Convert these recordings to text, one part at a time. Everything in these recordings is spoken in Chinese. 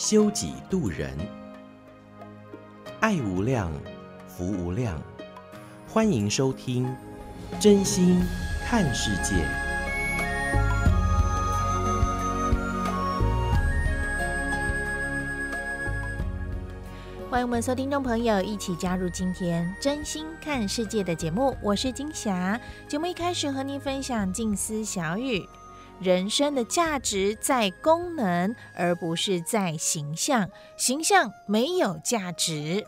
修己度人，爱无量，福无量，欢迎收听真心看世界，欢迎我们所有听众朋友一起加入今天真心看世界的节目。我是金霞。节目一开始和您分享静思小语：人生的价值在功能，而不是在形象。形象没有价值。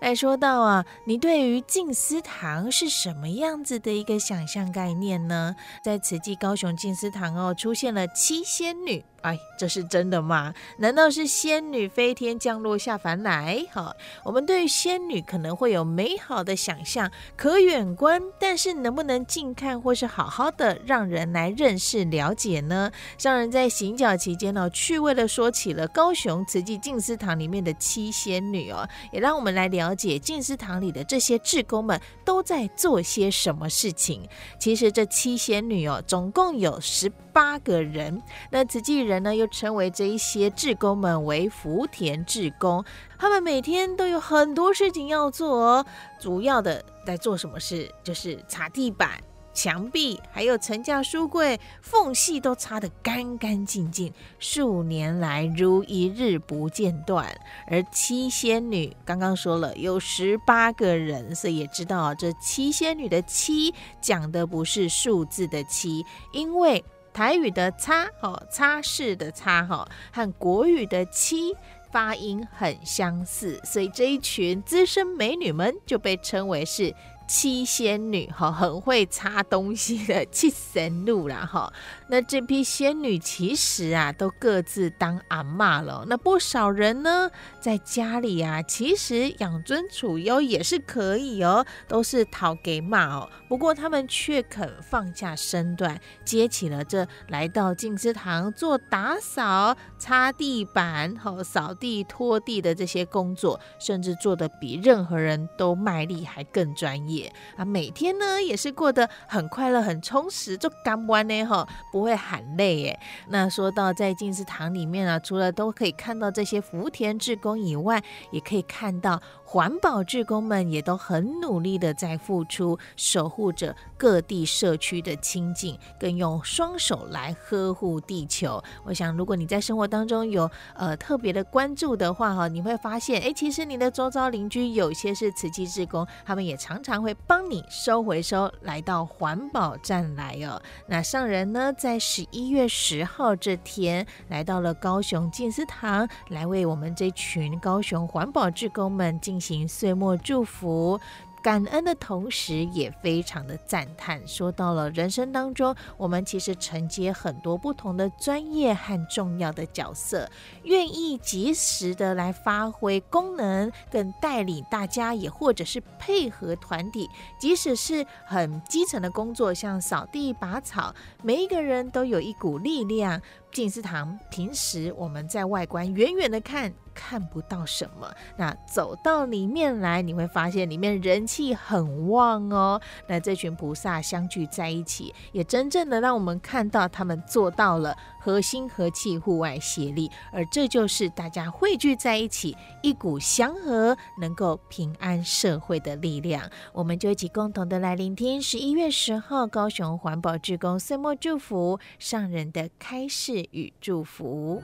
来说到啊，你对于静思堂是什么样子的一个想象概念呢？在慈济高雄静思堂哦，出现了七仙女。哎，这是真的吗？难道是仙女飞天降落下凡来？哈，我们对仙女可能会有美好的想象，可远观，但是能不能近看或是好好的让人来认识了解呢？商人在行脚期间呢，趣味的说起了高雄慈济静思堂里面的七仙女哦，也让我们来了解静思堂里的这些志工们都在做些什么事情。其实这七仙女哦，总共有十八个人，那慈济人。人呢，又称为这一些志工们为福田志工，他们每天都有很多事情要做哦。主要的在做什么事，就是擦地板、墙壁，还有层架、书柜缝隙都擦得干干净净，数年来如一日不间断。而七仙女刚刚说了有十八个人，所以也知道这七仙女的七讲的不是数字的七，因为。台语的擦，哦，擦拭的擦，哈，和国语的七发音很相似，所以这一群资深美女们就被称为是。七仙女哈，很会擦东西的七仙女啦哈。那这批仙女其实啊，都各自当阿嬷了。那不少人呢，在家里啊，其实养尊处优也是可以哦，都是讨给骂哦。不过他们却肯放下身段，接起了这来到静思堂做打扫、擦地板、和扫地、拖地的这些工作，甚至做得比任何人都卖力还更专业。啊，每天呢也是过得很快乐、很充实，就干完呢哈，不会喊累耶。那说到在静思堂里面啊，除了都可以看到这些福田志工以外，也可以看到。环保志工们也都很努力的在付出，守护着各地社区的清净，更用双手来呵护地球。我想，如果你在生活当中有呃特别的关注的话，哈，你会发现，哎，其实你的周遭邻居有些是慈济志工，他们也常常会帮你收回收，来到环保站来哦。那上人呢，在十一月十号这天来到了高雄静思堂，来为我们这群高雄环保志工们进行。岁末祝福。感恩的同时，也非常的赞叹。说到了人生当中，我们其实承接很多不同的专业和重要的角色，愿意及时的来发挥功能，跟带领大家，也或者是配合团体，即使是很基层的工作，像扫地、拔草，每一个人都有一股力量。静思堂平时我们在外观远远的看，看不到什么，那走到里面来，你会发现里面人气很旺哦。那这群菩萨相聚在一起，也真正的让我们看到他们做到了合心合气、互爱协力，而这就是大家汇聚在一起，一股祥和、能够平安社会的力量。我们就一起共同的来聆听十一月十号高雄环保志工岁末祝福上人的开示。与祝福。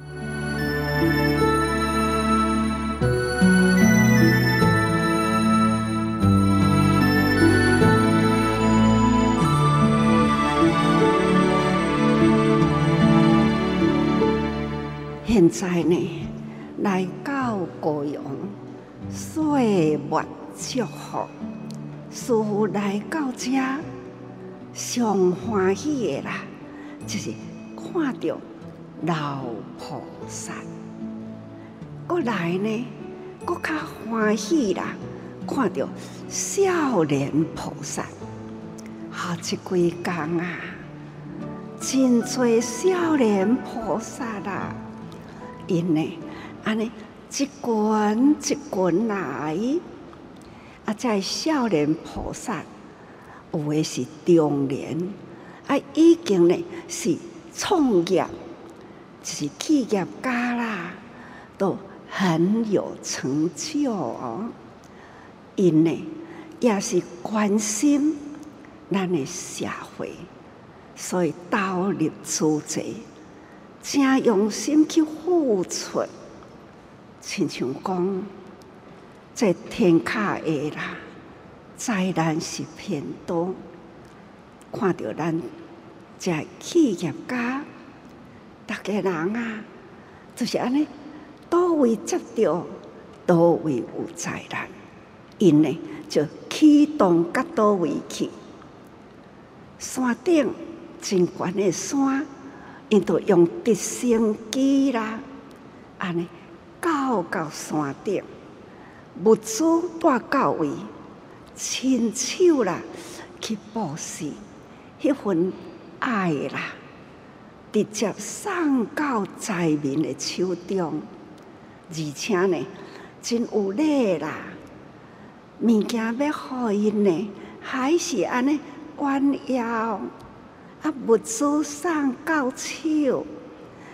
现在呢，来到高雄，岁月祝福，师父来到这，上欢喜的啦，就是看到。老菩萨，过来呢，更较欢喜啦，看到少年菩萨，好这几天啊，真侪少年菩萨啦，因呢，安尼一群一群来，啊，在少年菩萨，有诶是中年，啊，已经呢是创业，就是企业家啦，都很有成就哦。因呢也是关心咱诶社会，所以投入资济，真用心去付出。亲像讲，在天下的啦，灾难是偏多。看到咱这企业家，大家人啊，就是安尼，倒位接到，倒位有灾难，因呢就启动到倒位去。山顶真悬的山，因都用直升机啦，安尼。到到山顶，物资带到位，亲手啦去布施，迄份爱啦，直接送到灾民的手中，而且呢，真有礼啦，物件要互因呢，还是安尼弯腰，啊，物资送到手，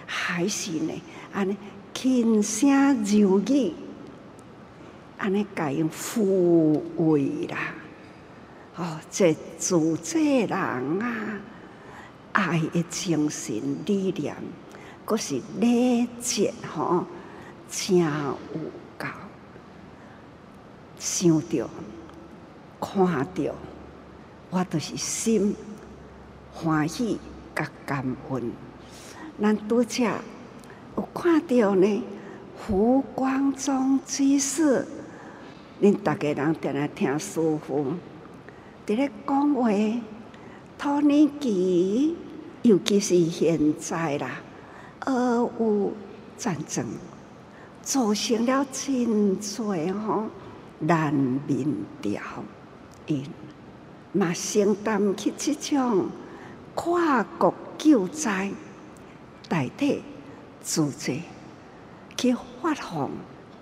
还是呢，安尼。轻声柔语，安尼甲因抚慰啦。哦，这助者人啊，爱的精神力量，阁是礼节吼，真有够。想着，看着，我都是心欢喜甲感恩。咱拄则。有看到呢，胡光中居士，恁大家人定来听舒服伫咧讲话，托尼基，尤其是现在啦，俄乌战争造成了真济吼难民潮，因嘛承担起这种跨国救灾代替。组织去发放、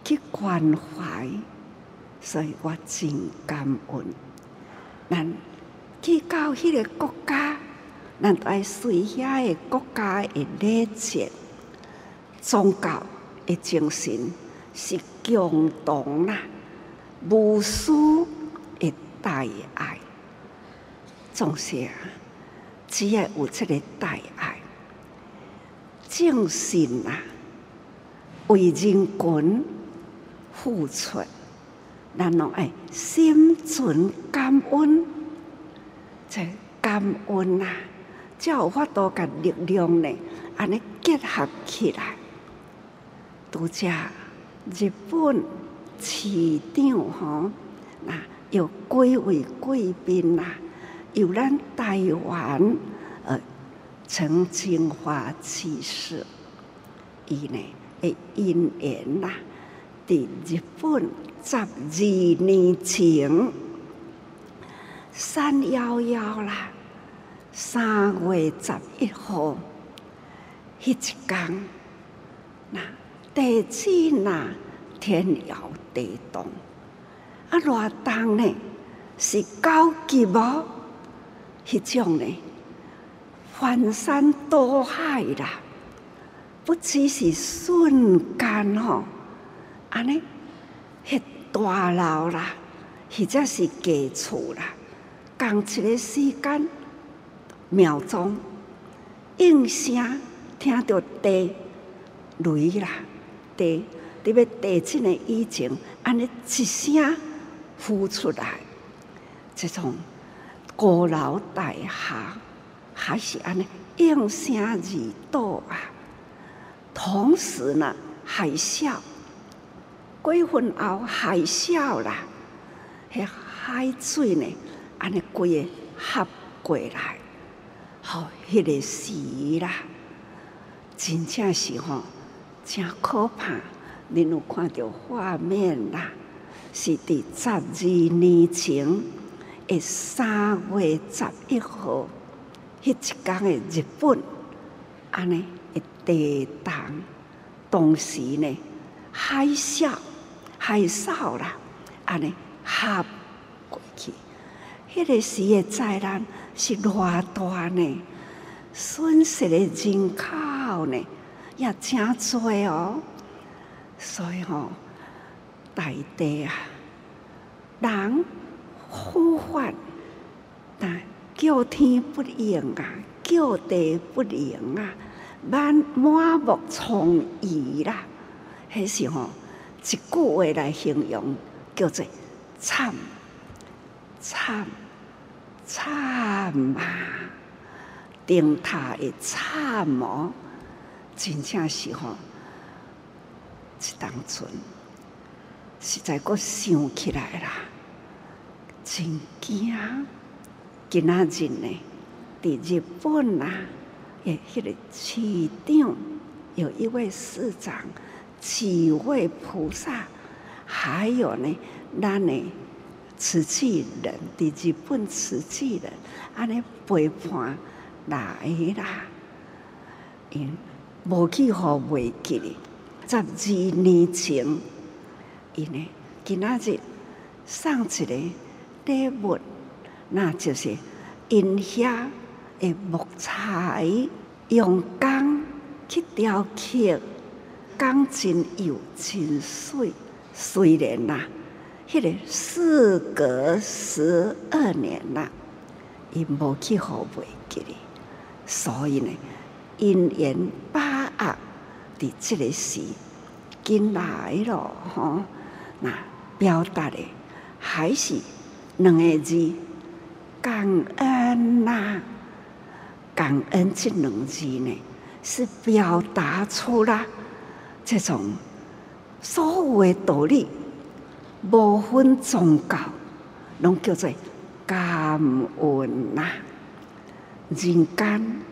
去关怀，所以我真感恩。咱去到迄个国家，咱爱随遐个国家的礼节、宗教的精神是共同啦，无私的大爱。总是啊，只要有这个大爱。精神啊，为人群付出，咱拢爱心存感恩，这感恩啊，才有法度甲力量呢，安尼结合起来。拄则日本市长吼，那有几位贵宾呐，有咱台湾呃。陈清华居士，伊呢的因缘呐，伫日本十二年前，三幺幺啦，三月十一号，迄一天，那地震呐，天摇地动，啊，偌重呢？是高级无？迄种呢？翻山倒海啦，不只是瞬间吼，安尼，迄大楼啦，或者是家厝啦，共一个时间秒钟，应声听到地雷啦，地特别地震的以前，安尼一声呼出来，这种高楼大厦。还是安尼应声而倒啊！同时呢，海啸，几分后海啸啦，迄海水呢，安尼规个合过来，好，迄个时啦，真正是吼，真可怕，恁有看到画面啦？是伫十二年前诶三月十一号，迄一天诶日本，安尼诶地动，当时呢海啸，海啸啦，安尼合过去，迄个时诶灾难是偌大呢？损失诶人口呢也真多哦，所以吼、哦。大地啊，人呼唤，但叫天不应啊，叫地不灵啊，满满目疮痍啦。迄时吼一句话来形容，叫做惨惨惨啊！顶塔的惨哦，真正是吼，一当阵。实在阁想起来啦，真惊！今仔日呢，伫日本啊，诶，迄个市长有一位市长，几位菩萨，还有呢，咱的瓷器人，伫日本瓷器人，安尼陪伴来啦，因无去互袂记哩，十二年前。因呢，今仔日送一个礼物，那就是因遐的木材用钢去雕刻，钢真有真水。虽然呐，迄个事隔十二年啦，伊无去互袂记哩，所以呢，因缘把握伫即个时，紧来咯，吼。那表达的还是两个字，感恩呐、感恩这两字呢，是表达出了这种所有的道理，无分宗教，拢叫做感恩呐、人间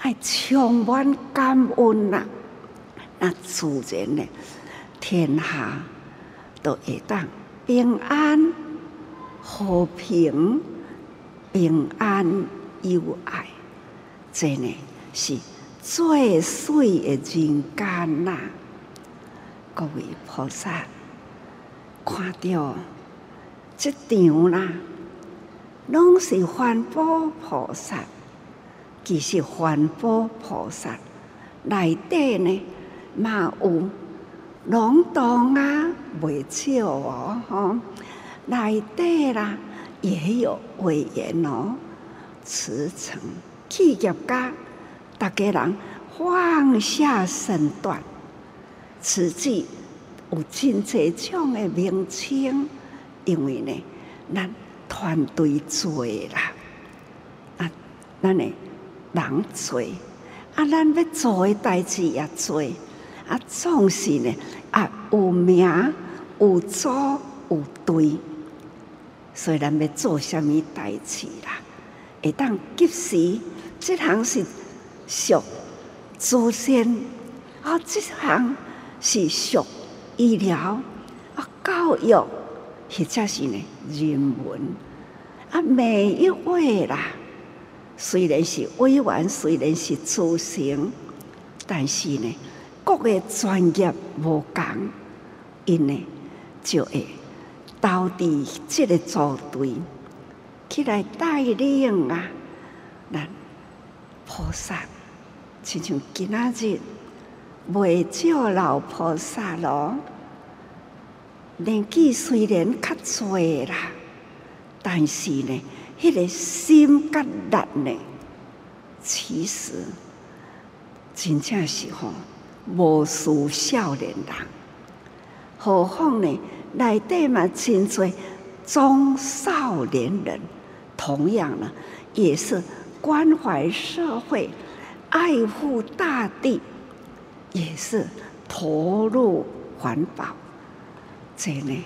爱充满感恩呐、那自然呢，天下。都会当平安、和平、平安、有爱，真呢是最水的人间呐！各位菩萨，看到这场啦，拢是环保菩萨，其实环保菩萨内底呢，嘛有。龙洞啊，袂少哦，吼，内底啦也有委员哦，慈诚企业家，大家人放下身段，慈济有真侪种诶名称，因为呢，咱团队多啦，啊，咱诶人多，啊，咱要做诶代志也多。啊，总是呢，啊，有名有组有队，所以咱要做啥物代志啦？会当及时，这项是属祖先，啊，这项是属医疗啊，教育或者是呢人文啊，每一位啦，虽然是委员，虽然是祖先，但是呢。各个专业无同，因呢就会到底这个组队起来带领啊，咱菩萨，亲像今仔日未少老菩萨咯，年纪虽然较济啦，但是呢，迄、个心甲力呢，其实真正是吼。无数少年人，何况呢？内底嘛，真侪中少年人，同样呢，也是关怀社会、爱护大地，也是投入环保。这呢，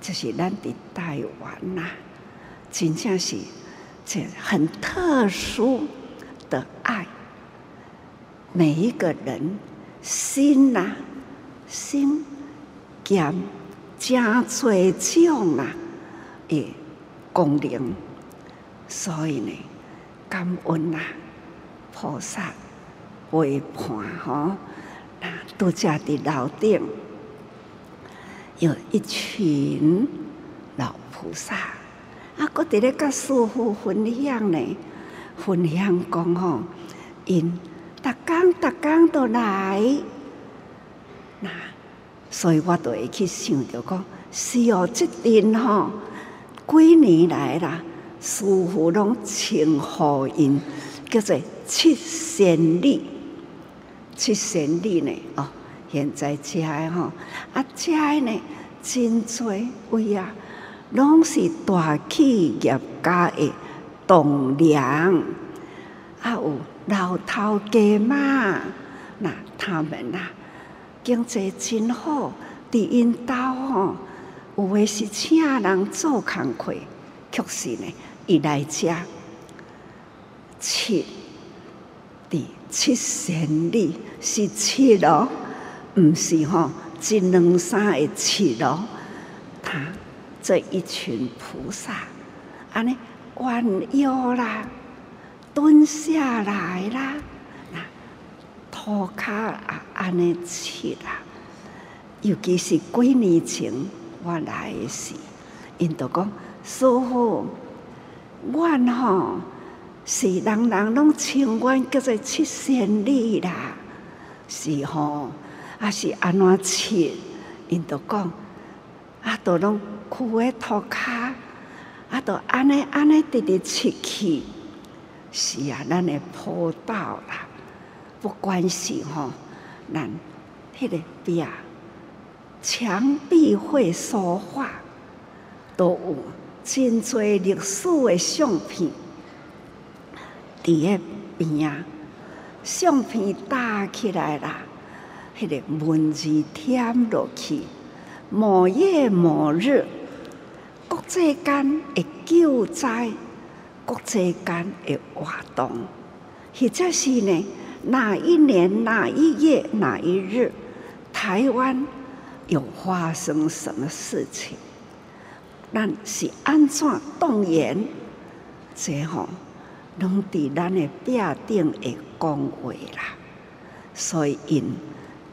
就是咱的台湾呐，真正是这很特殊的爱，每一个人。心呐、啊，心兼真多种啊诶功能，所以呢，感恩啊菩萨陪伴吼，那拄则伫楼顶有一群老菩萨，啊，搁伫咧甲师傅分享呢，分享讲吼，因逐工逐工都来，那。所以我都会去想着讲，是哦，即阵吼，几年来啦，师傅拢称呼因叫做七仙女，七仙女呢，哦，现在遮个吼，啊，遮个呢，真济位啊，拢是大企业家的栋梁，啊，有老头家嘛，那他们啊。经济真好，伫因兜吼，有诶是请人做工课，确实呢，伊来遮七，七仙女是七咯，毋是吼一两三个七咯。他这一群菩萨，安尼弯腰啦，蹲下来啦。涂骹啊，安尼切啦，尤其是几年前我来时，因都讲师傅，阮吼是人人拢称阮叫做七仙女啦，是吼，啊是安怎切？因都讲啊，都拢苦诶涂骹，啊都安尼安尼直直切去，是啊，咱诶坡道啦。不管是吼，咱迄个壁墙壁会说话，都有真侪历史的相片。伫个边啊，相片搭起来啦，迄、个文字添落去，某月某日，国际间的救灾，国际间的活动，或者是呢？哪一年哪一月哪一日，台湾有发生什么事情？咱是安怎动员？这吼拢伫咱的壁顶会讲话啦。所以因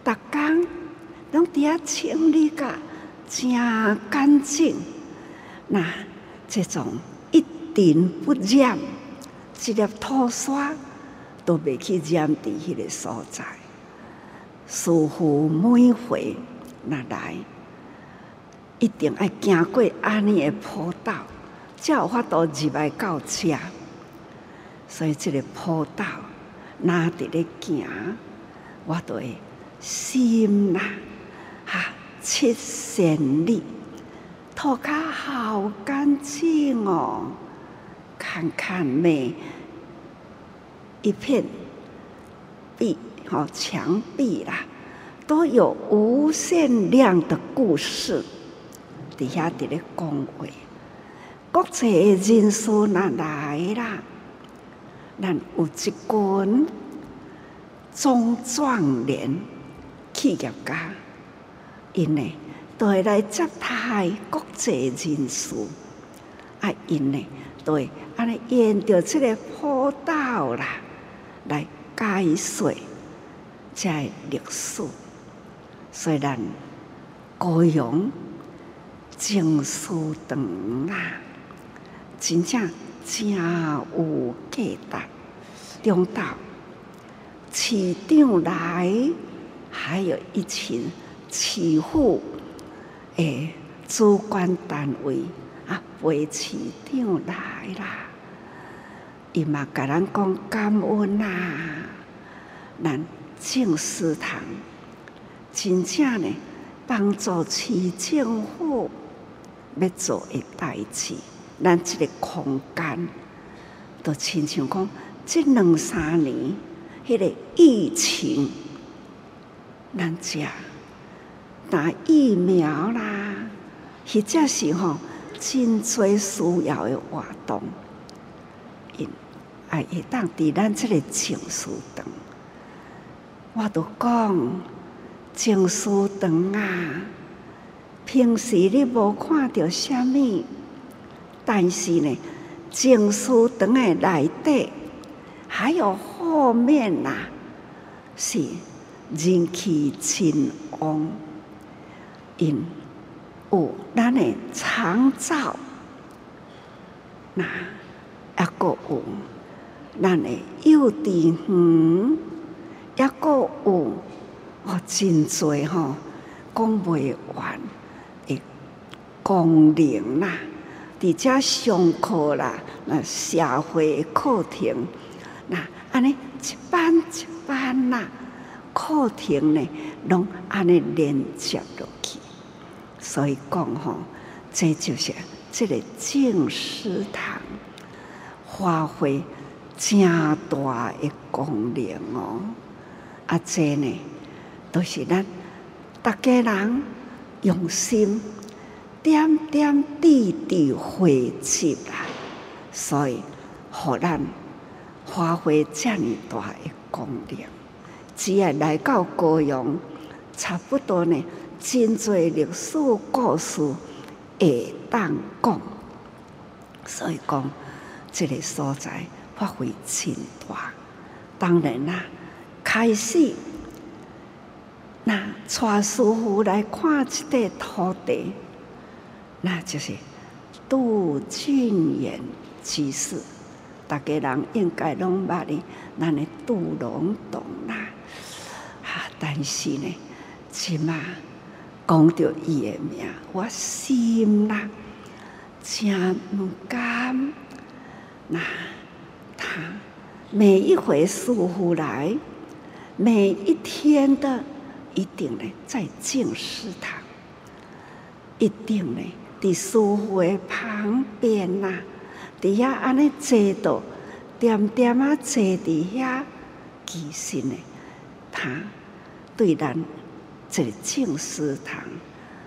逐工拢伫遐清理甲真干净。那这种一尘不染，一粒土沙。都袂去染伫迄个所在，师父每回若来，一定爱行过安尼个坡道，才有法度入来到遮。所以这个坡道，若伫咧行，我都会心呐，哈、啊，七仙女，涂骹好干净哦，看看美。一片壁，好墙壁啦，都有无限量的故事。底下伫咧讲话，国际人士若来啦，咱有一群中壮年企业家，因呢都会来接待国际人士，啊，因呢都会安尼沿着这个坡道啦。来解说这历史，虽然高雄经书堂啊，真正真有价值。中道市长来，还有一群市府诶主管单位啊，陪市长来啦。伊嘛甲咱讲感恩呐，咱静思堂真正呢帮助市政府要做诶代志，咱即个空间都亲像讲，即两三年迄个疫情，咱遮打疫苗啦，或者是吼真侪需要诶活动。会当伫咱这个静思堂，我都讲静思堂啊，平时你无看到啥物，但是呢，经书等诶内底，还有后面呐、啊，是人气亲旺，因有咱诶长照，那抑阁有咱诶幼稚园，抑阁有哦真济吼，讲袂完。功能啦，伫遮上课啦，那社会课程，那安尼一班一班啦，课程呢，拢安尼连接落去。所以讲吼，这就是这个静思堂发挥正大的功能哦。啊，这呢，都是咱大家人用心。点点滴滴汇集啦，所以互咱发挥这么大的功能。只要来到高雄，差不多呢，真侪历史故事会当讲。所以讲，这个所在发挥真大。当然啦，开始那带师傅来看这块土地。那就是杜俊远居士，大家人应该拢捌哩，咱的杜龙洞啦。啊，但是呢，起码讲到伊的名，我心啦真不甘。那他每一回师父来，每一天的一定呢，在静思堂，一定呢。伫师父的旁边呐，伫遐安尼坐着，点点啊坐伫遐，其实呢，他对咱这个静思堂，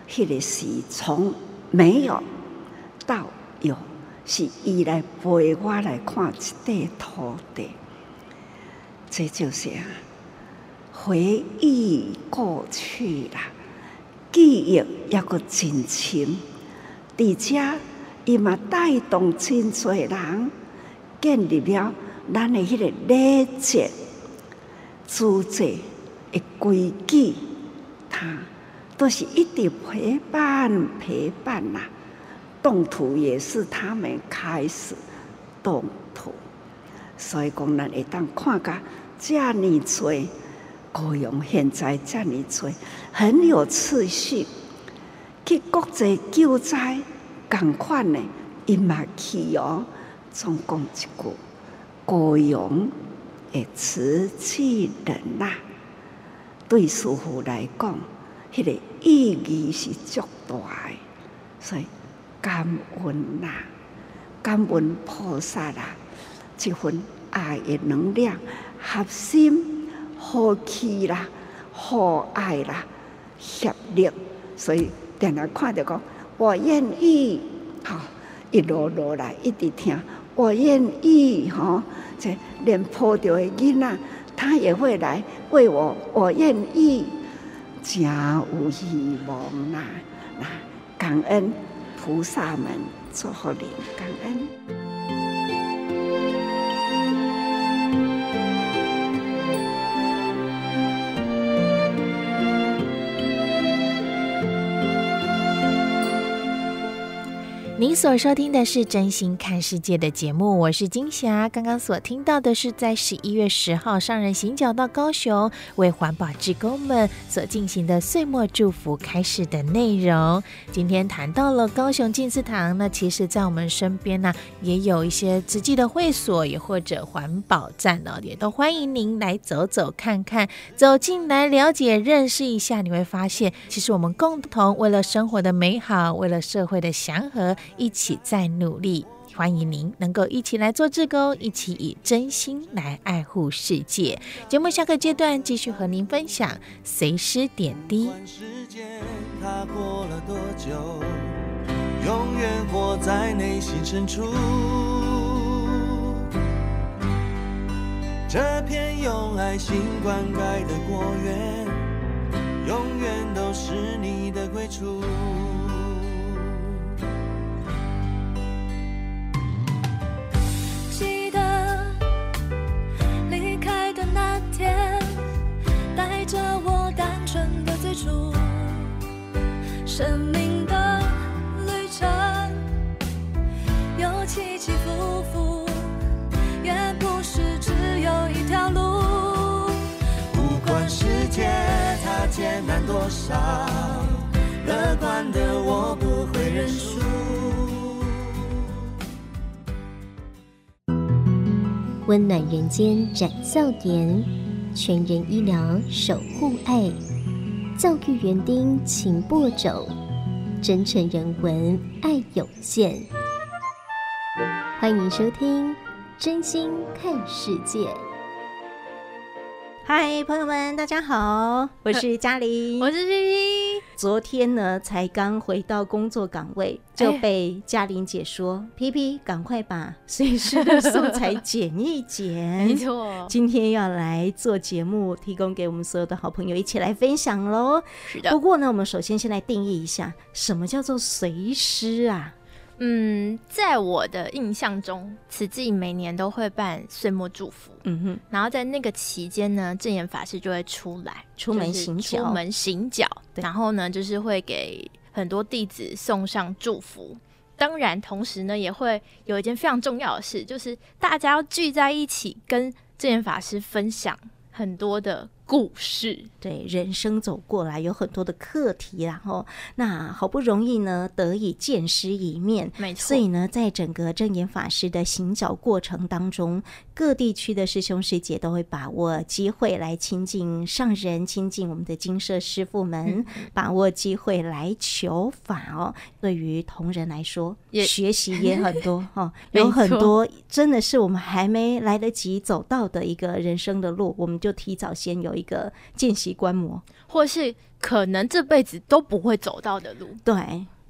迄个是从没有到有，是伊来陪我来看这块土地，这就是啊，回忆过去啦，记忆抑阁真深。而且，伊嘛带动真侪人建立了咱的迄个礼节、组织的规矩，他都是一直陪伴陪伴呐。动土也是他们开始动土，所以讲咱会当看甲遮尔多，高雄现在遮尔多，很有次序。去国际救灾，共款呢，伊嘛去哦。总共一句，高雄的慈济人呐、啊，对师父来讲，迄、个意义是足大诶。所以感恩呐、啊，感恩菩萨啦、啊，这份爱的能量，合心、和气啦、和爱啦、协力，所以。定来看着讲，我愿意，好，一路路来一直听，我愿意，吼，这连抱着的囡仔，他也会来为我，我愿意，真有希望呐！那感恩菩萨们祝福你，感恩。您所收听的是《真心看世界》的节目，我是金霞。刚刚所听到的是在十一月十号上人行脚到高雄，为环保志工们所进行的岁末祝福开始的内容。今天谈到了高雄静思堂，那其实在我们身边呢，也有一些慈济的会所，也或者环保站呢，也都欢迎您来走走看看，走进来了解认识一下，你会发现，其实我们共同为了生活的美好，为了社会的祥和。一起在努力，欢迎您能够一起来做志工，一起以真心来爱护世界。节目下个阶段继续和您分享随师点滴。时间它过了多久，永远活在内心深处。这片用爱心灌溉的果园，永远都是你的归处。天，带着我单纯的最初，生命的旅程，有起起伏伏，也不是只有一条路。不管世界它艰难多少，乐观的我不会认输。温暖人间展笑颜。全人医疗守护爱。教育园丁，勤播种，真诚人文，爱涌现。欢迎收听《真心看世界》。嗨，朋友们，大家好，我是嘉玲，我是 PP。昨天呢，才刚回到工作岗位，就被嘉玲姐说：“PP，赶快把随师的素材剪一剪。”没错，今天要来做节目，提供给我们所有的好朋友一起来分享喽。是的。不过呢，我们首先先来定义一下，什么叫做随师啊？嗯，在我的印象中，慈济每年都会办岁末祝福。嗯哼，然后在那个期间呢，正言法师就会出来出门行脚，出门行脚。然后呢，就是会给很多弟子送上祝福。当然，同时呢，也会有一件非常重要的事，就是大家要聚在一起，跟正言法师分享很多的。故事，对人生走过来有很多的课题，然后那好不容易呢得以见师一面，没错。所以呢，在整个证严法师的行脚过程当中，各地区的师兄师姐都会把握机会来亲近上人，亲近我们的金舍师傅们，嗯、把握机会来求法哦。对于同仁来说，也学习也很多哦，有很多真的是我们还没来得及走到的一个人生的路，我们就提早先有。一个见习观摩，或是可能这辈子都不会走到的路，对。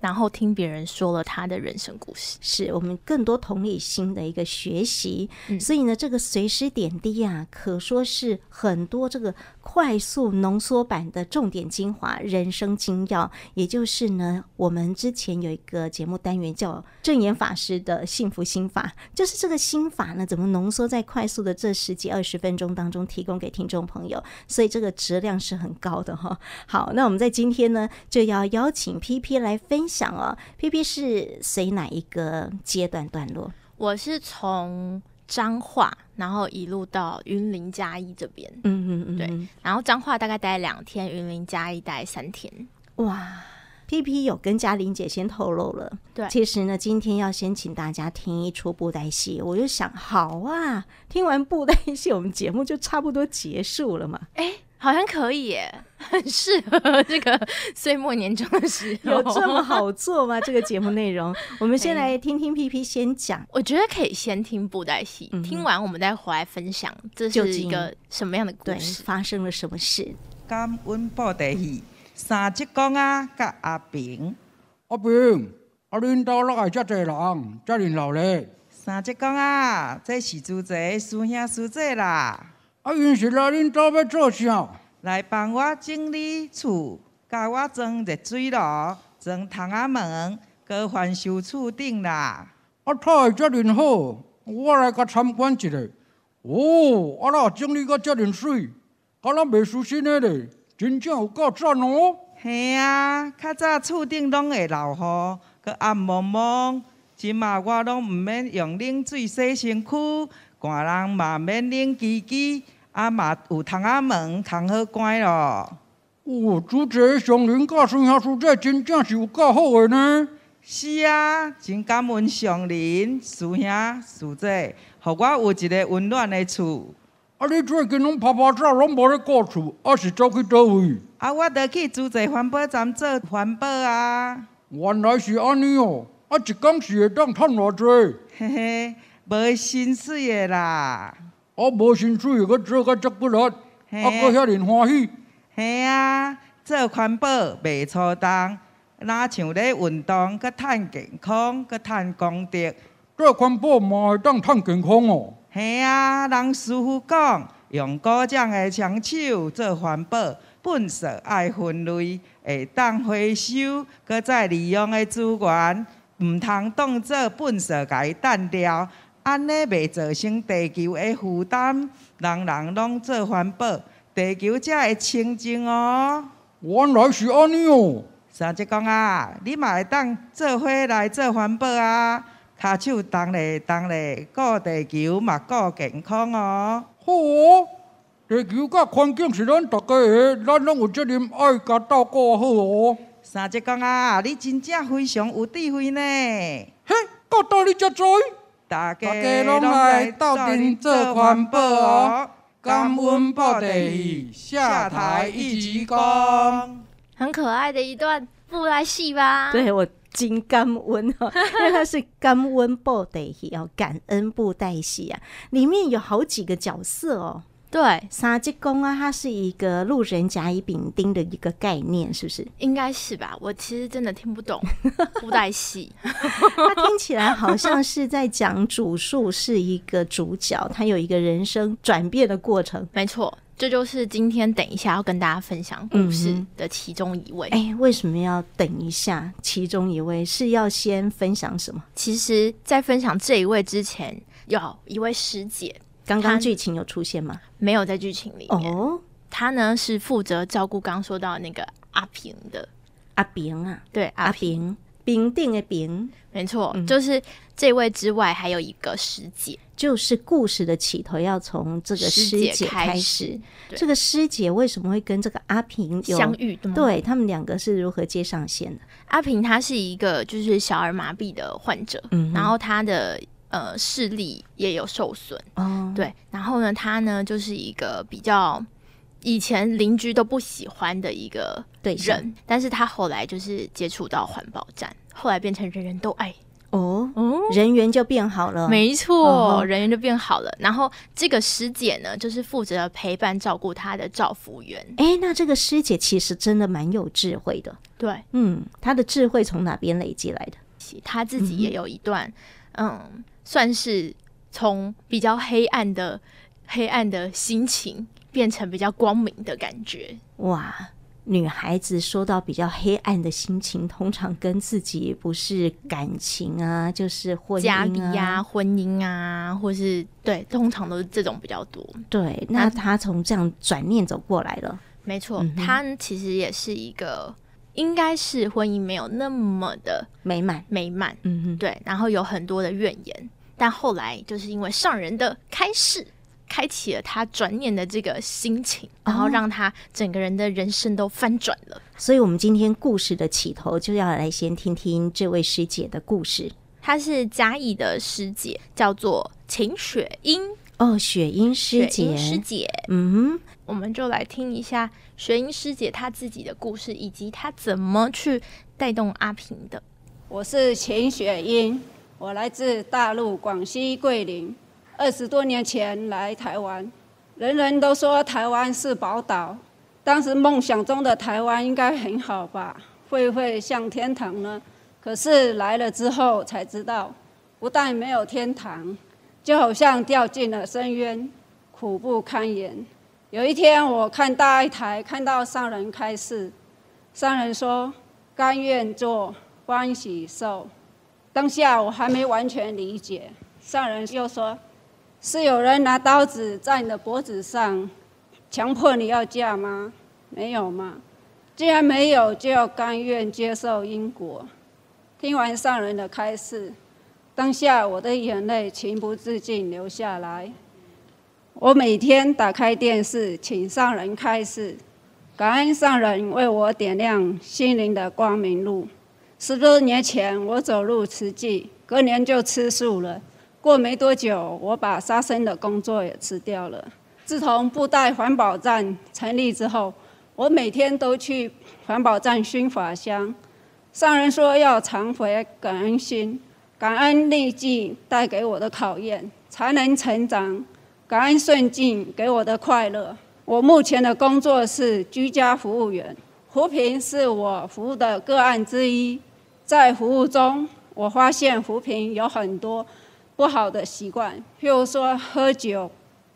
然后听别人说了他的人生故事，是我们更多同理心的一个学习。嗯、所以呢，这个随时点滴啊，可说是很多这个快速浓缩版的重点精华、人生精要。也就是呢，我们之前有一个节目单元叫正言法师的幸福心法，就是这个心法呢，怎么浓缩在快速的这十几二十分钟当中，提供给听众朋友。所以这个质量是很高的哈。好，那我们在今天呢，就要邀请 PP 来分。想哦，PP 是随哪一个阶段段落？我是从彰化，然后一路到云林嘉义这边。嗯嗯嗯，对。然后彰化大概待两天，云林嘉义待三天。哇，PP 有跟嘉玲姐先透露了。对，其实呢，今天要先请大家听一出布袋戏。我就想，好啊，听完布袋戏，我们节目就差不多结束了嘛。哎。好像可以耶，很适合这个岁末年终的时候。有这么好做吗？这个节目内容，我们先来听听 PP 先讲。我觉得可以先听布袋戏，嗯、听完我们再回来分享，这是一个什么样的故事？发生了什么事？感恩布袋戏，三叔公啊，甲阿平，阿平，阿恁兜落来遮济人，遮尔闹咧？三叔公啊，这是主持师兄师姐啦。啊！因是来恁兜要做啥？来帮我整理厝，教我装热水炉，装窗仔门，搁翻修厝顶啦。啊，他会遮尔好，我来甲参观一下。哦，啊啦，整理个遮尔水，敢若袂舒心的咧，真正有够赞哦。嘿啊，较早厝顶拢会漏雨，搁暗蒙蒙，即嘛我拢毋免用冷水洗身躯，寒人嘛免冷机机。啊嘛有窗仔门，通好关咯。哦，主持上林教孙兄师姐真正是有够好个呢。是啊，真感恩上林、师兄师姐，互我有一个温暖的厝。啊，你最近拢拍拍照，拢无咧顾厝，啊是走去倒位？啊，我得去主持环保站做环保啊。原来是安尼哦，啊，一工是会当趁偌济？嘿嘿，无薪水的啦。啊无薪水，我做个足不力，啊，阁遐尔欢喜。嘿啊，做环保袂粗重，哪像咧运动，阁趁健康，阁趁功德。做环保嘛会当趁健康哦。系啊，人师傅讲，用古匠的双手做环保，粪扫爱分类，会当回收，搁再利用的资源，毋通当做粪扫甲伊单掉。安尼袂造成地球的负担，人人拢做环保，地球才会清净哦。原来是安尼哦。三叔公啊，你嘛会当做伙来做环保啊？骹手动咧动咧，顾地球嘛顾健康哦。好哦，地球甲环境是咱大家的，咱拢有责任爱甲照顾好哦。三姐公啊，你真正非常有智慧呢。嘿，到道理才知。大家拢来斗阵做环保哦。感恩报地，下台一鞠躬。很可爱的一段布袋戏吧？对，我真感恩哦，因为它是感恩布袋戏哦，感恩布袋戏啊，里面有好几个角色哦。对，三叔公啊，它是一个路人甲乙丙丁的一个概念，是不是？应该是吧。我其实真的听不懂 布袋戏，它听起来好像是在讲主述是一个主角，他有一个人生转变的过程。没错，这就是今天等一下要跟大家分享故事的其中一位。哎、嗯欸，为什么要等一下？其中一位是要先分享什么？其实，在分享这一位之前，有一位师姐。刚刚剧情有出现吗？没有在剧情里面。哦，他呢是负责照顾刚刚说到那个阿平的阿平啊，对，阿平，平定的平，没错，嗯、就是这位之外还有一个师姐，就是故事的起头要从这个师姐开始。这个师姐为什么会跟这个阿平相遇？对，他们两个是如何接上线的？阿平他是一个就是小儿麻痹的患者，嗯，然后他的。呃，视力也有受损哦，对。然后呢，他呢就是一个比较以前邻居都不喜欢的一个人，对，但是他后来就是接触到环保站，后来变成人人都爱哦，哦，人缘就变好了，没错，哦、人缘就变好了。然后这个师姐呢，就是负责陪伴照顾他的照服员。哎，那这个师姐其实真的蛮有智慧的，对，嗯，她的智慧从哪边累积来的？她自己也有一段，嗯。嗯算是从比较黑暗的黑暗的心情变成比较光明的感觉。哇，女孩子说到比较黑暗的心情，通常跟自己不是感情啊，就是婚姻、啊、家里呀、啊、婚姻啊，或是对，通常都是这种比较多。对，那她从这样转念走过来了。没错，她、嗯、其实也是一个，应该是婚姻没有那么的美满，美满。嗯哼，对，然后有很多的怨言。但后来就是因为上人的开示，开启了他转念的这个心情，然后让他整个人的人生都翻转了。所以，我们今天故事的起头就要来先听听这位师姐的故事。她是嘉义的师姐，叫做秦雪英。哦，雪英师姐，师姐，嗯，我们就来听一下雪英师姐她自己的故事，以及她怎么去带动阿平的。我是秦雪英。我来自大陆广西桂林，二十多年前来台湾，人人都说台湾是宝岛。当时梦想中的台湾应该很好吧，会不会像天堂呢？可是来了之后才知道，不但没有天堂，就好像掉进了深渊，苦不堪言。有一天我看大爱台，看到上人开示，上人说：“甘愿做，欢喜受。”当下我还没完全理解，上人又说：“是有人拿刀子在你的脖子上，强迫你要嫁吗？没有吗？既然没有，就要甘愿接受因果。”听完上人的开示，当下我的眼泪情不自禁流下来。我每天打开电视，请上人开示，感恩上人为我点亮心灵的光明路。十多年前，我走入慈济，隔年就吃素了。过没多久，我把杀生的工作也辞掉了。自从布袋环保站成立之后，我每天都去环保站熏法香。上人说要常怀感恩心，感恩逆境带给我的考验，才能成长。感恩顺境给我的快乐。我目前的工作是居家服务员，扶贫是我服务的个案之一。在服务中，我发现扶贫有很多不好的习惯，譬如说喝酒、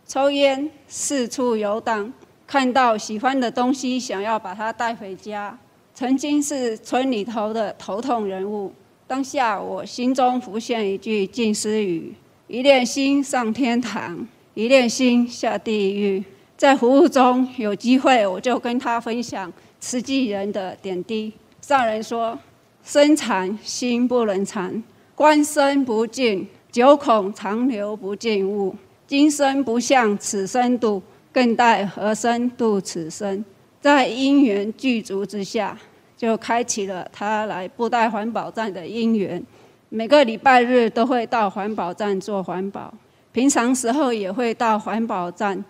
抽烟、四处游荡，看到喜欢的东西想要把它带回家。曾经是村里头的头痛人物，当下我心中浮现一句近思语：一念心上天堂，一念心下地狱。在服务中有机会，我就跟他分享慈济人的点滴。上人说：“身残心不能残，观身不净，九孔长流不尽物。今生不向此生度，更待何生度此生？”在因缘具足之下，就开启了他来布袋环保站的因缘。每个礼拜日都会到环保站做环保，平常时候也会到环保站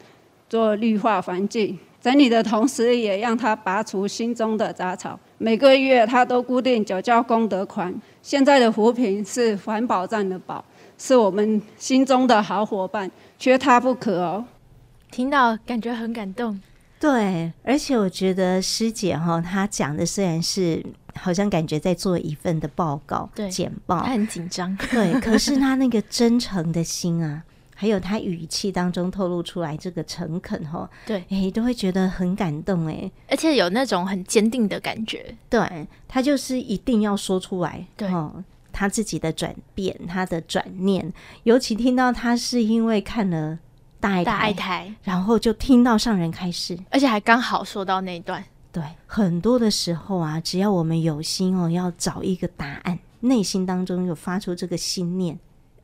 做绿化环境整理的同时，也让他拔除心中的杂草。每个月他都固定缴交功德款。现在的扶贫是环保站的宝，是我们心中的好伙伴，缺他不可哦。听到感觉很感动。对，而且我觉得师姐哈，她讲的虽然是好像感觉在做一份的报告、对简报，她很紧张，对，可是她那个真诚的心啊，还有她语气当中透露出来这个诚恳哈，对，哎，都会觉得很感动哎，而且有那种很坚定的感觉，对，她就是一定要说出来，对，她自己的转变，他的转念，尤其听到他是因为看了。大爱台，大爱台，然后就听到上人开示，而且还刚好说到那一段。对，很多的时候啊，只要我们有心哦，要找一个答案，内心当中有发出这个心念，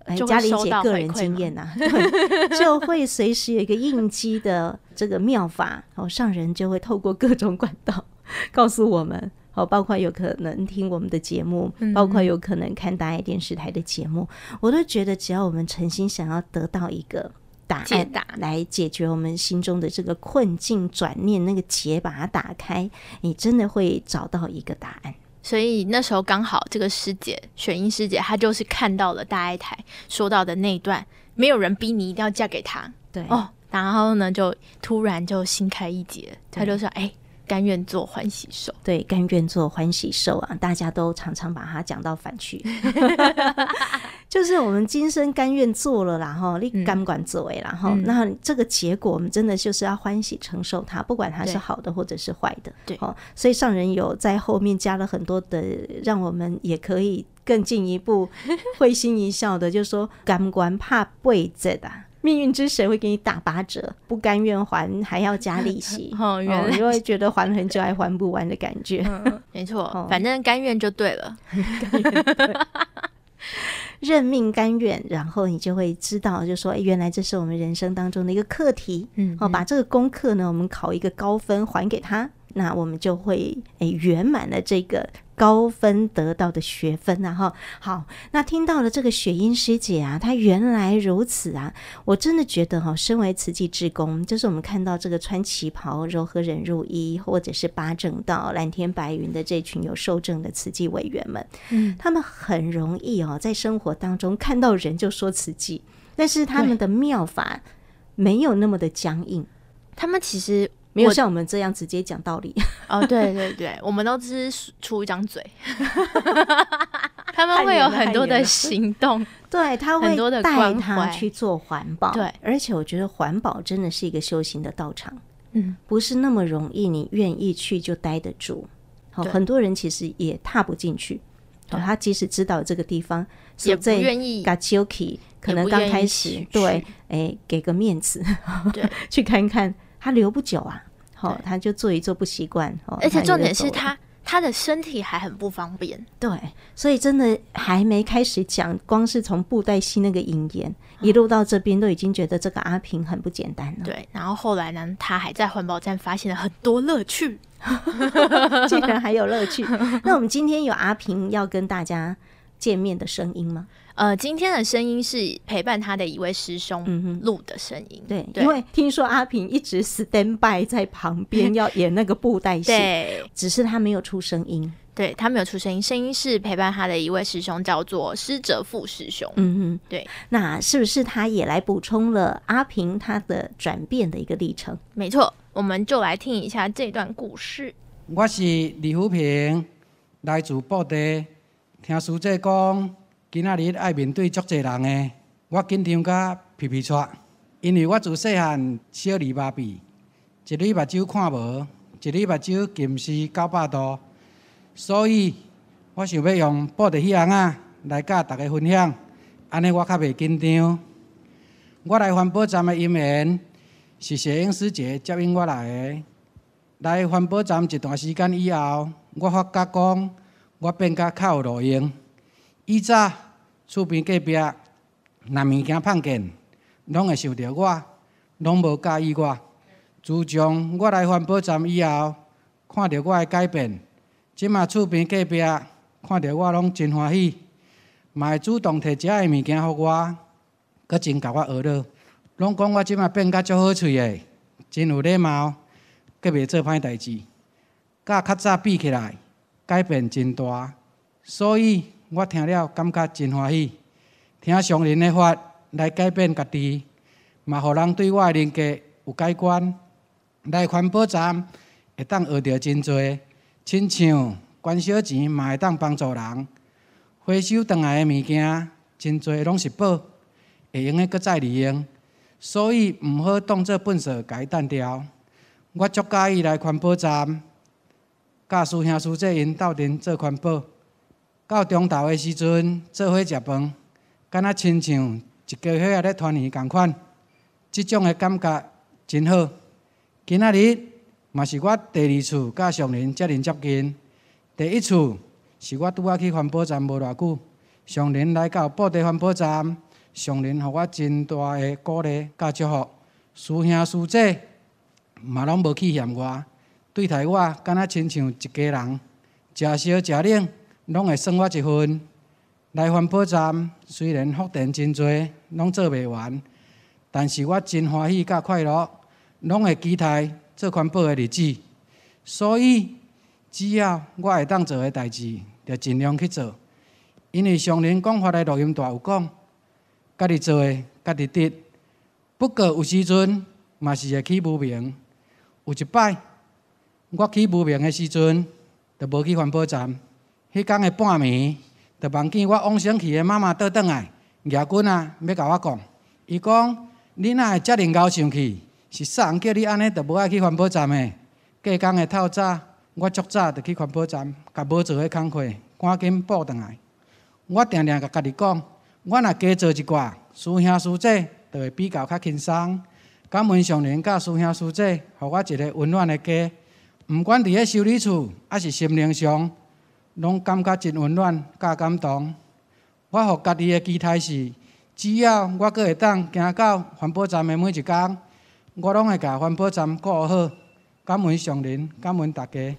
哎，嘉玲姐个人经验呐、啊，对，就会随时有一个应激的这个妙法，哦，上人就会透过各种管道 告诉我们，哦，包括有可能听我们的节目，包括有可能看大爱电视台的节目，嗯、我都觉得只要我们诚心想要得到一个。答案来解决我们心中的这个困境，转念那个结，把它打开，你真的会找到一个答案。所以那时候刚好这个师姐雪英师姐，她就是看到了大爱台说到的那一段，没有人逼你一定要嫁给他，对哦，然后呢就突然就心开一结，她就说：“哎。”甘愿做欢喜兽，对，甘愿做欢喜兽啊！大家都常常把它讲到反去，就是我们今生甘愿做了，然后你甘管作为，然后那这个结果，我们真的就是要欢喜承受它，不管它是好的或者是坏的，对，哦，所以上人有在后面加了很多的，让我们也可以更进一步 会心一笑的，就是说甘管怕背着的。命运之神会给你打八折，不甘愿还还要加利息，哦，原来、哦、你会觉得还很久还还不完的感觉。嗯、没错、哦，反正甘愿就对了，认命甘愿，然后你就会知道，就说，哎，原来这是我们人生当中的一个课题。嗯，哦，把这个功课呢，我们考一个高分还给他，那我们就会哎圆满了这个。高分得到的学分啊，哈，好，那听到了这个雪英师姐啊，她原来如此啊，我真的觉得哈，身为慈济志工，就是我们看到这个穿旗袍、柔和忍入衣，或者是八正道、蓝天白云的这群有受证的慈济委员们，嗯，他们很容易哦，在生活当中看到人就说慈济，但是他们的妙法没有那么的僵硬，他们其实。没有像我们这样直接讲道理。哦，对对对，我们都只是出一张嘴，他们会有很多的行动，对，他会带他去做环保，对，而且我觉得环保真的是一个修行的道场，嗯，不是那么容易，你愿意去就待得住，好，很多人其实也踏不进去，他即使知道这个地方，也不愿意，可能刚开始对，哎，给个面子，对，去看看。他留不久啊，好、哦，他就坐一坐不习惯，哦，而且重点是他他的身体还很不方便，对，所以真的还没开始讲，光是从布袋戏那个引言、嗯、一路到这边，都已经觉得这个阿平很不简单了。对，然后后来呢，他还在环保站发现了很多乐趣，竟然还有乐趣。那我们今天有阿平要跟大家见面的声音吗？呃，今天的声音是陪伴他的一位师兄录的声音，嗯。对，因为听说阿平一直 stand by 在旁边 要演那个布袋戏，对，只是他没有出声音。对，他没有出声音，声音是陪伴他的一位师兄，叫做施哲富师兄。嗯嗯，对。那是不是他也来补充了阿平他的转变的一个历程？没错，我们就来听一下这段故事。我是李福平，来自布袋，听师姐讲。今仔日爱面对足侪人诶，我紧张甲皮皮喘，因为我自细汉小儿麻痹，一只目睭看无，一只目睭近视九百度，所以我想要用布袋戏箬仔来甲大家分享，安尼我较袂紧张。我来环保站诶因缘，是摄影师姐接应我来诶。来环保站一段时间以后，我发觉讲，我变甲较有路用。以早厝边隔壁若物件碰见，拢会想着我，拢无介意我。自从我来环保站以后，看到我的改变，即马厝边隔壁看到我拢真欢喜，嘛会主动摕食的物件给我，阁真甲我学乐，拢讲我即马变甲足好喙的，真有礼貌，阁袂做歹代志，甲较早比起来，改变真大，所以我听了感觉真欢喜。听上人的话来改变家己，嘛互人对我的人格有改观。来环保站会当学到真济，亲像捐小钱嘛会当帮助人，回收倒来的物件真济拢是宝，会用的搁再利用，所以毋好当做粪扫甲伊单掉。我足介意来环保站，教师兄师姐因斗阵做环保，到中昼的时阵做伙食饭，敢若亲像一家伙仔咧团圆共款，即种的感觉真好。今仔日嘛是我第二次甲上林遮尔接近，第一次是我拄仔去环保站无偌久，上林来到布袋环保站，上林互我真大的鼓励甲祝福，师兄师姐嘛拢无去嫌我，对待我敢若亲像一家人，食烧食冷拢会算我一份。来环保站虽然福田真济，拢做袂完，但是我真欢喜甲快乐。拢会期待做环保的日子，所以只要我会当做的代志，就尽量去做。因为上人讲法的录音带有讲，家己做的家己得。不过有时阵嘛是会去无明。有一摆我去无明的时阵，就无去环保站。迄天的半暝，就梦见我往生去的妈妈倒转来，牙君啊要甲我讲，伊讲你哪会遮尔敖上去？是啥人叫你安尼，就无爱去环保站的。隔天的透早，我足早就去环保站，甲无做的工课赶紧补转来。我定定甲家己讲，我若加做一寡，师兄师姐就会比较较轻松。感恩上人甲师兄师姐，互我一个温暖的家。毋管伫咧修理处，还是心灵上，拢感觉真温暖，甲感动。我互家己的期待是，只要我阁会当行到环保站的每一工。我拢会甲环保站顾好，感恩上人，感恩大家，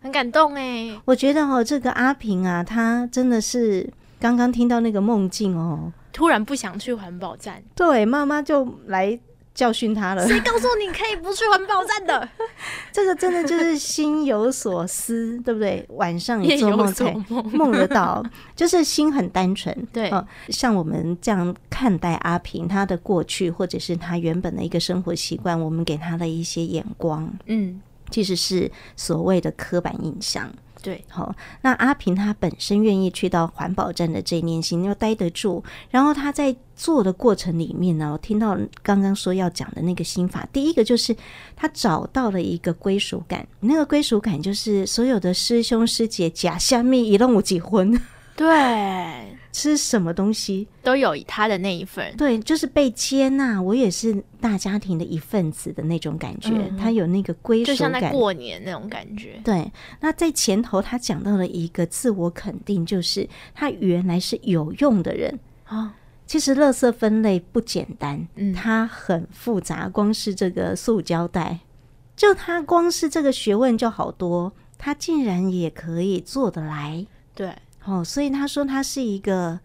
很感动诶。我觉得哦，这个阿平啊，他真的是刚刚听到那个梦境哦，突然不想去环保站，对，妈妈就来。教训他了。谁告诉你可以不去环保站的？这个真的就是心有所思，对不对？晚上也做梦才梦得到，就是心很单纯。对、呃，像我们这样看待阿平，他的过去或者是他原本的一个生活习惯，我们给他的一些眼光，嗯，其实是所谓的刻板印象。对，好，那阿平他本身愿意去到环保站的这一念心，要待得住。然后他在做的过程里面呢，我听到刚刚说要讲的那个心法，第一个就是他找到了一个归属感，那个归属感就是所有的师兄师姐假下面一拢有结婚。对，吃什么东西都有他的那一份。对，就是被接纳，我也是大家庭的一份子的那种感觉。嗯、他有那个归属感，就像在过年那种感觉。对，那在前头他讲到了一个自我肯定，就是他原来是有用的人啊、哦。其实垃圾分类不简单，嗯，它很复杂。光是这个塑胶袋，就它光是这个学问就好多，它竟然也可以做得来。对。哦，所以他说他是一个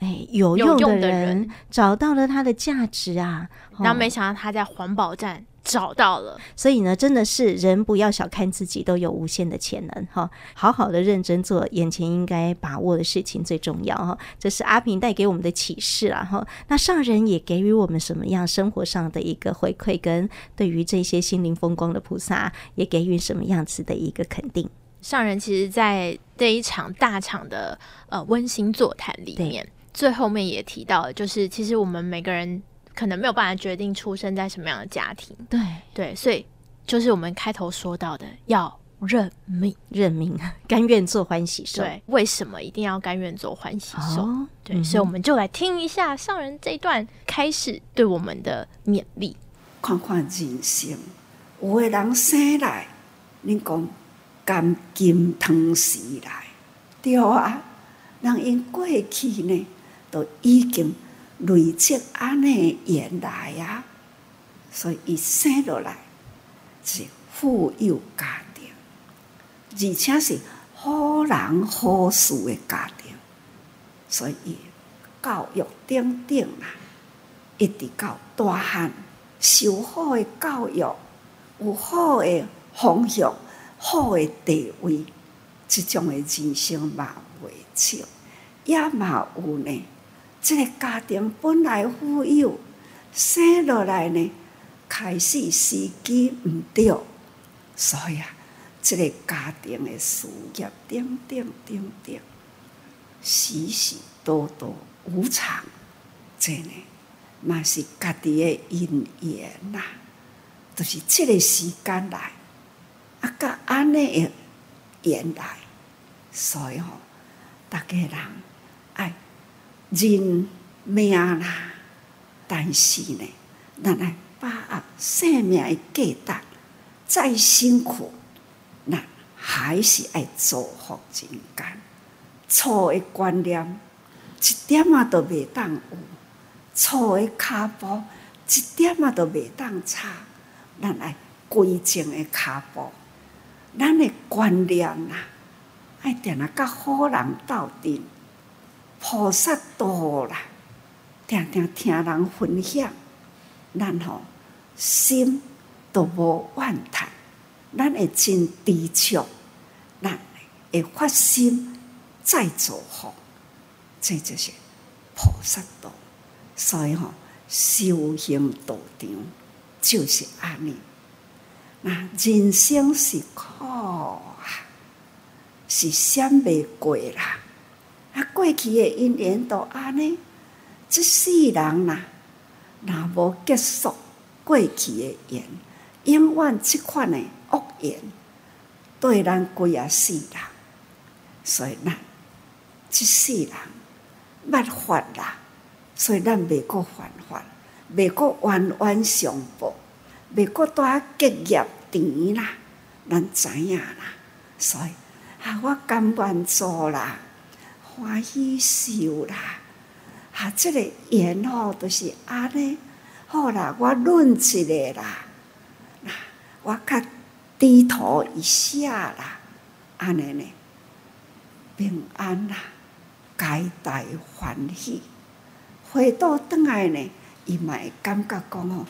哎有用的人，的人找到了他的价值啊。然后没想到他在环保站找到了，所以呢，真的是人不要小看自己，都有无限的潜能哈。好好的认真做眼前应该把握的事情最重要哈。这是阿平带给我们的启示啊哈。那上人也给予我们什么样生活上的一个回馈，跟对于这些心灵风光的菩萨也给予什么样子的一个肯定。上人其实，在这一场大场的呃温馨座谈里面，最后面也提到了，就是其实我们每个人可能没有办法决定出生在什么样的家庭，对对，所以就是我们开头说到的，要认命，认命，甘愿做欢喜兽。对，为什么一定要甘愿做欢喜兽？哦，对，嗯，所以我们就来听一下上人这一段开始对我们的勉励。看看人生，有的人生来，你讲甘金汤匙来，对啊，人因过去呢，都已经累积安尼缘来啊，所以伊生落来是富有家庭，而且是好人好事的家庭，所以教育顶顶啊，一直到大汉。受好的教育，有好的方向，好的地位，这种的人生嘛未少，也嘛有呢。这个家庭本来富有，生落来呢，开始时机毋对，所以啊，这个家庭的事业点点点点，许许多多无常，真呢。嘛是家己的因缘呐，就是这个时间来，啊，甲安尼的缘来，所以吼，逐个人爱人命啦。但是呢，咱爱把握生命的价值，再辛苦，咱还是爱造福人间。错的观念，一点啊都未当有。错的脚步一点啊都未当差，咱爱归正的脚步，咱的观念啊，爱定啊甲好人斗阵，菩萨道啦，定定听人分享，咱吼心都无怨叹，咱会真知足，咱会发心再做好，这就是菩萨道。所以吼，修行道场就是安尼。那人生是苦啊，是闪袂过啦。啊，过去的因缘都安尼，这世人呐，若无结束过去的缘，永远即款的恶缘对咱规啊世人。所以咱这世人捌法啦。所以咱袂搁犯法，袂搁冤冤相报，袂搁拄啊结业甜啦，咱知影啦。所以啊，我甘愿做啦，欢喜受啦。啊，这个缘吼，都是安尼。好啦，我论一个啦，那我较低头一下啦，安尼呢，平安啦，皆大欢喜。回到转来呢，伊嘛会感觉讲吼，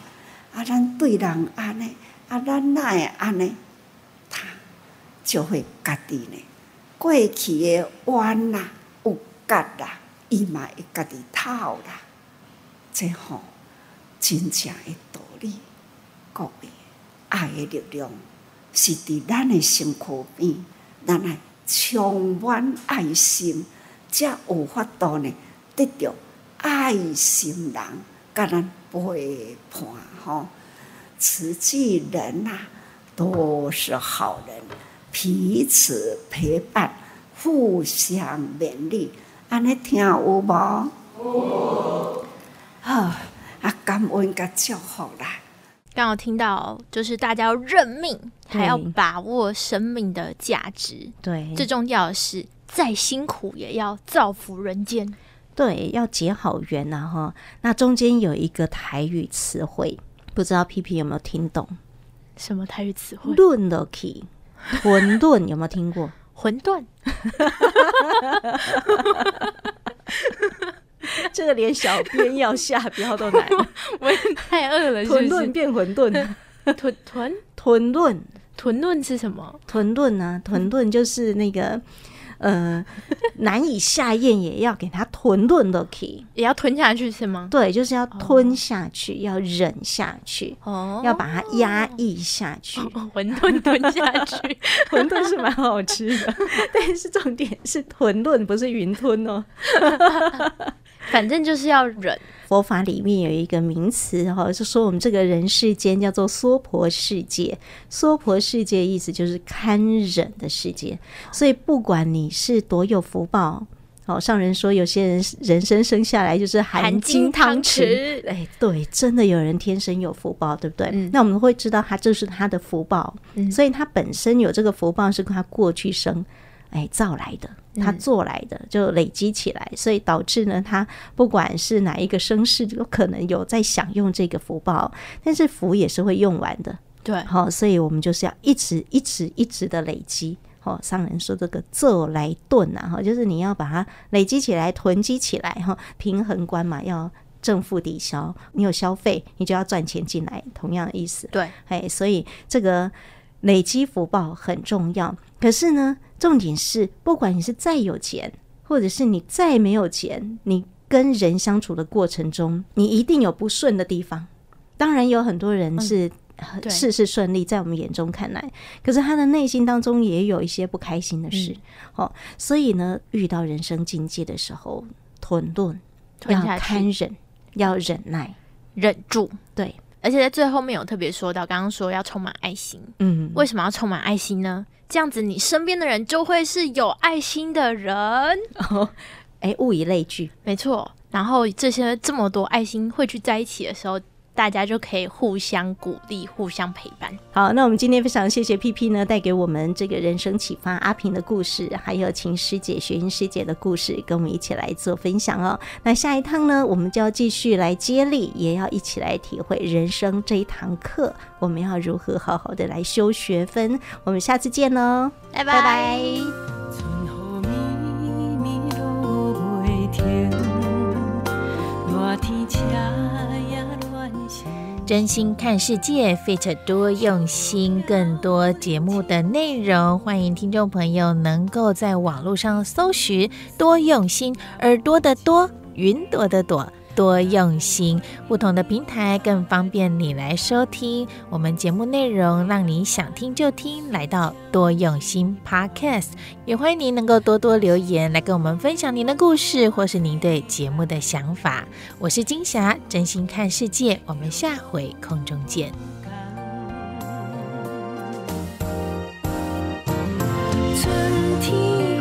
啊，咱对人安尼，啊，咱哪会安尼，他就会家己呢，过去的冤啦、结啦，伊嘛会家己透啦。这吼真正的道理，各位，爱的力量是伫咱的身躯边，咱爱充满爱心，才有法度呢得到。爱心人，甲咱陪伴吼，慈济人呐，都是好人，彼此陪伴，互相勉励，安尼听有无？哦，好，啊，感恩甲祝福啦。刚好听到，就是大家要认命，还要把握生命的价值。对，最重要的是，再辛苦也要造福人间。对，要结好缘呐哈。那中间有一个台语词汇，不知道皮皮有没有听懂？什么台语词汇？论了去，混沌有没有听过？混沌。这个连小编要下标都难。我也太饿了是不是，混沌变混沌。屯屯屯论，屯论是什么？屯论啊，屯论就是那个。呃，难以下咽，也要给它吞论落去，也要吞下去是吗？对，就是要吞下去，哦、要忍下去，哦，要把它压抑下去。馄、哦、饨吞下去，馄饨是蛮好吃的，但是重点是吞顿，不是云吞哦。反正就是要忍。佛法里面有一个名词哈，就说我们这个人世间叫做娑婆世界。娑婆世界意思就是堪忍的世界。所以不管你是多有福报哦，上人说有些人人生生下来就是含金汤匙。哎，对，真的有人天生有福报，对不对？嗯、那我们会知道他这是他的福报，嗯、所以他本身有这个福报是跟他过去生哎造来的，他做来的就累积起来，所以导致呢，他不管是哪一个生世都可能有在享用这个福报，但是福也是会用完的。对，好，所以我们就是要一直一直一直的累积。好，上人说这个做来顿啊，哈，就是你要把它累积起来、囤积起来，哈，平衡观嘛，要正负抵消。你有消费，你就要赚钱进来，同样的意思。对，哎，所以这个累积福报很重要。可是呢，重点是，不管你是再有钱，或者是你再没有钱，你跟人相处的过程中，你一定有不顺的地方。当然，有很多人是、嗯。事事顺利，在我们眼中看来，可是他的内心当中也有一些不开心的事。哦、嗯，所以呢，遇到人生境界的时候，吞顿要堪忍，要忍耐，忍住。对，而且在最后面有特别说到，刚刚说要充满爱心。嗯，为什么要充满爱心呢？这样子，你身边的人就会是有爱心的人。哦，哎，物以类聚，没错。然后这些这么多爱心汇聚在一起的时候。大家就可以互相鼓励、互相陪伴。好，那我们今天非常谢谢 PP 呢，带给我们这个人生启发阿平的故事，还有秦师姐、雪英师姐的故事，跟我们一起来做分享哦。那下一趟呢，我们就要继续来接力，也要一起来体会人生这一堂课，我们要如何好好的来修学分。我们下次见喽，拜拜。拜拜。真心看世界，Fit 多用心，更多节目的内容，欢迎听众朋友能够在网络上搜寻“多用心”，耳朵的多，云朵的朵。多用心，不同的平台更方便你来收听。我们节目内容让你想听就听，来到多用心 Podcast，也欢迎您能够多多留言来跟我们分享您的故事或是您对节目的想法。我是金霞，真心看世界，我们下回空中见。春天。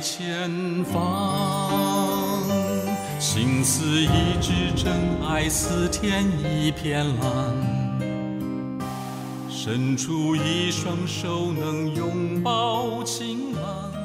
前方心思一致真爱似天一片蓝。伸出一双手能拥抱情郎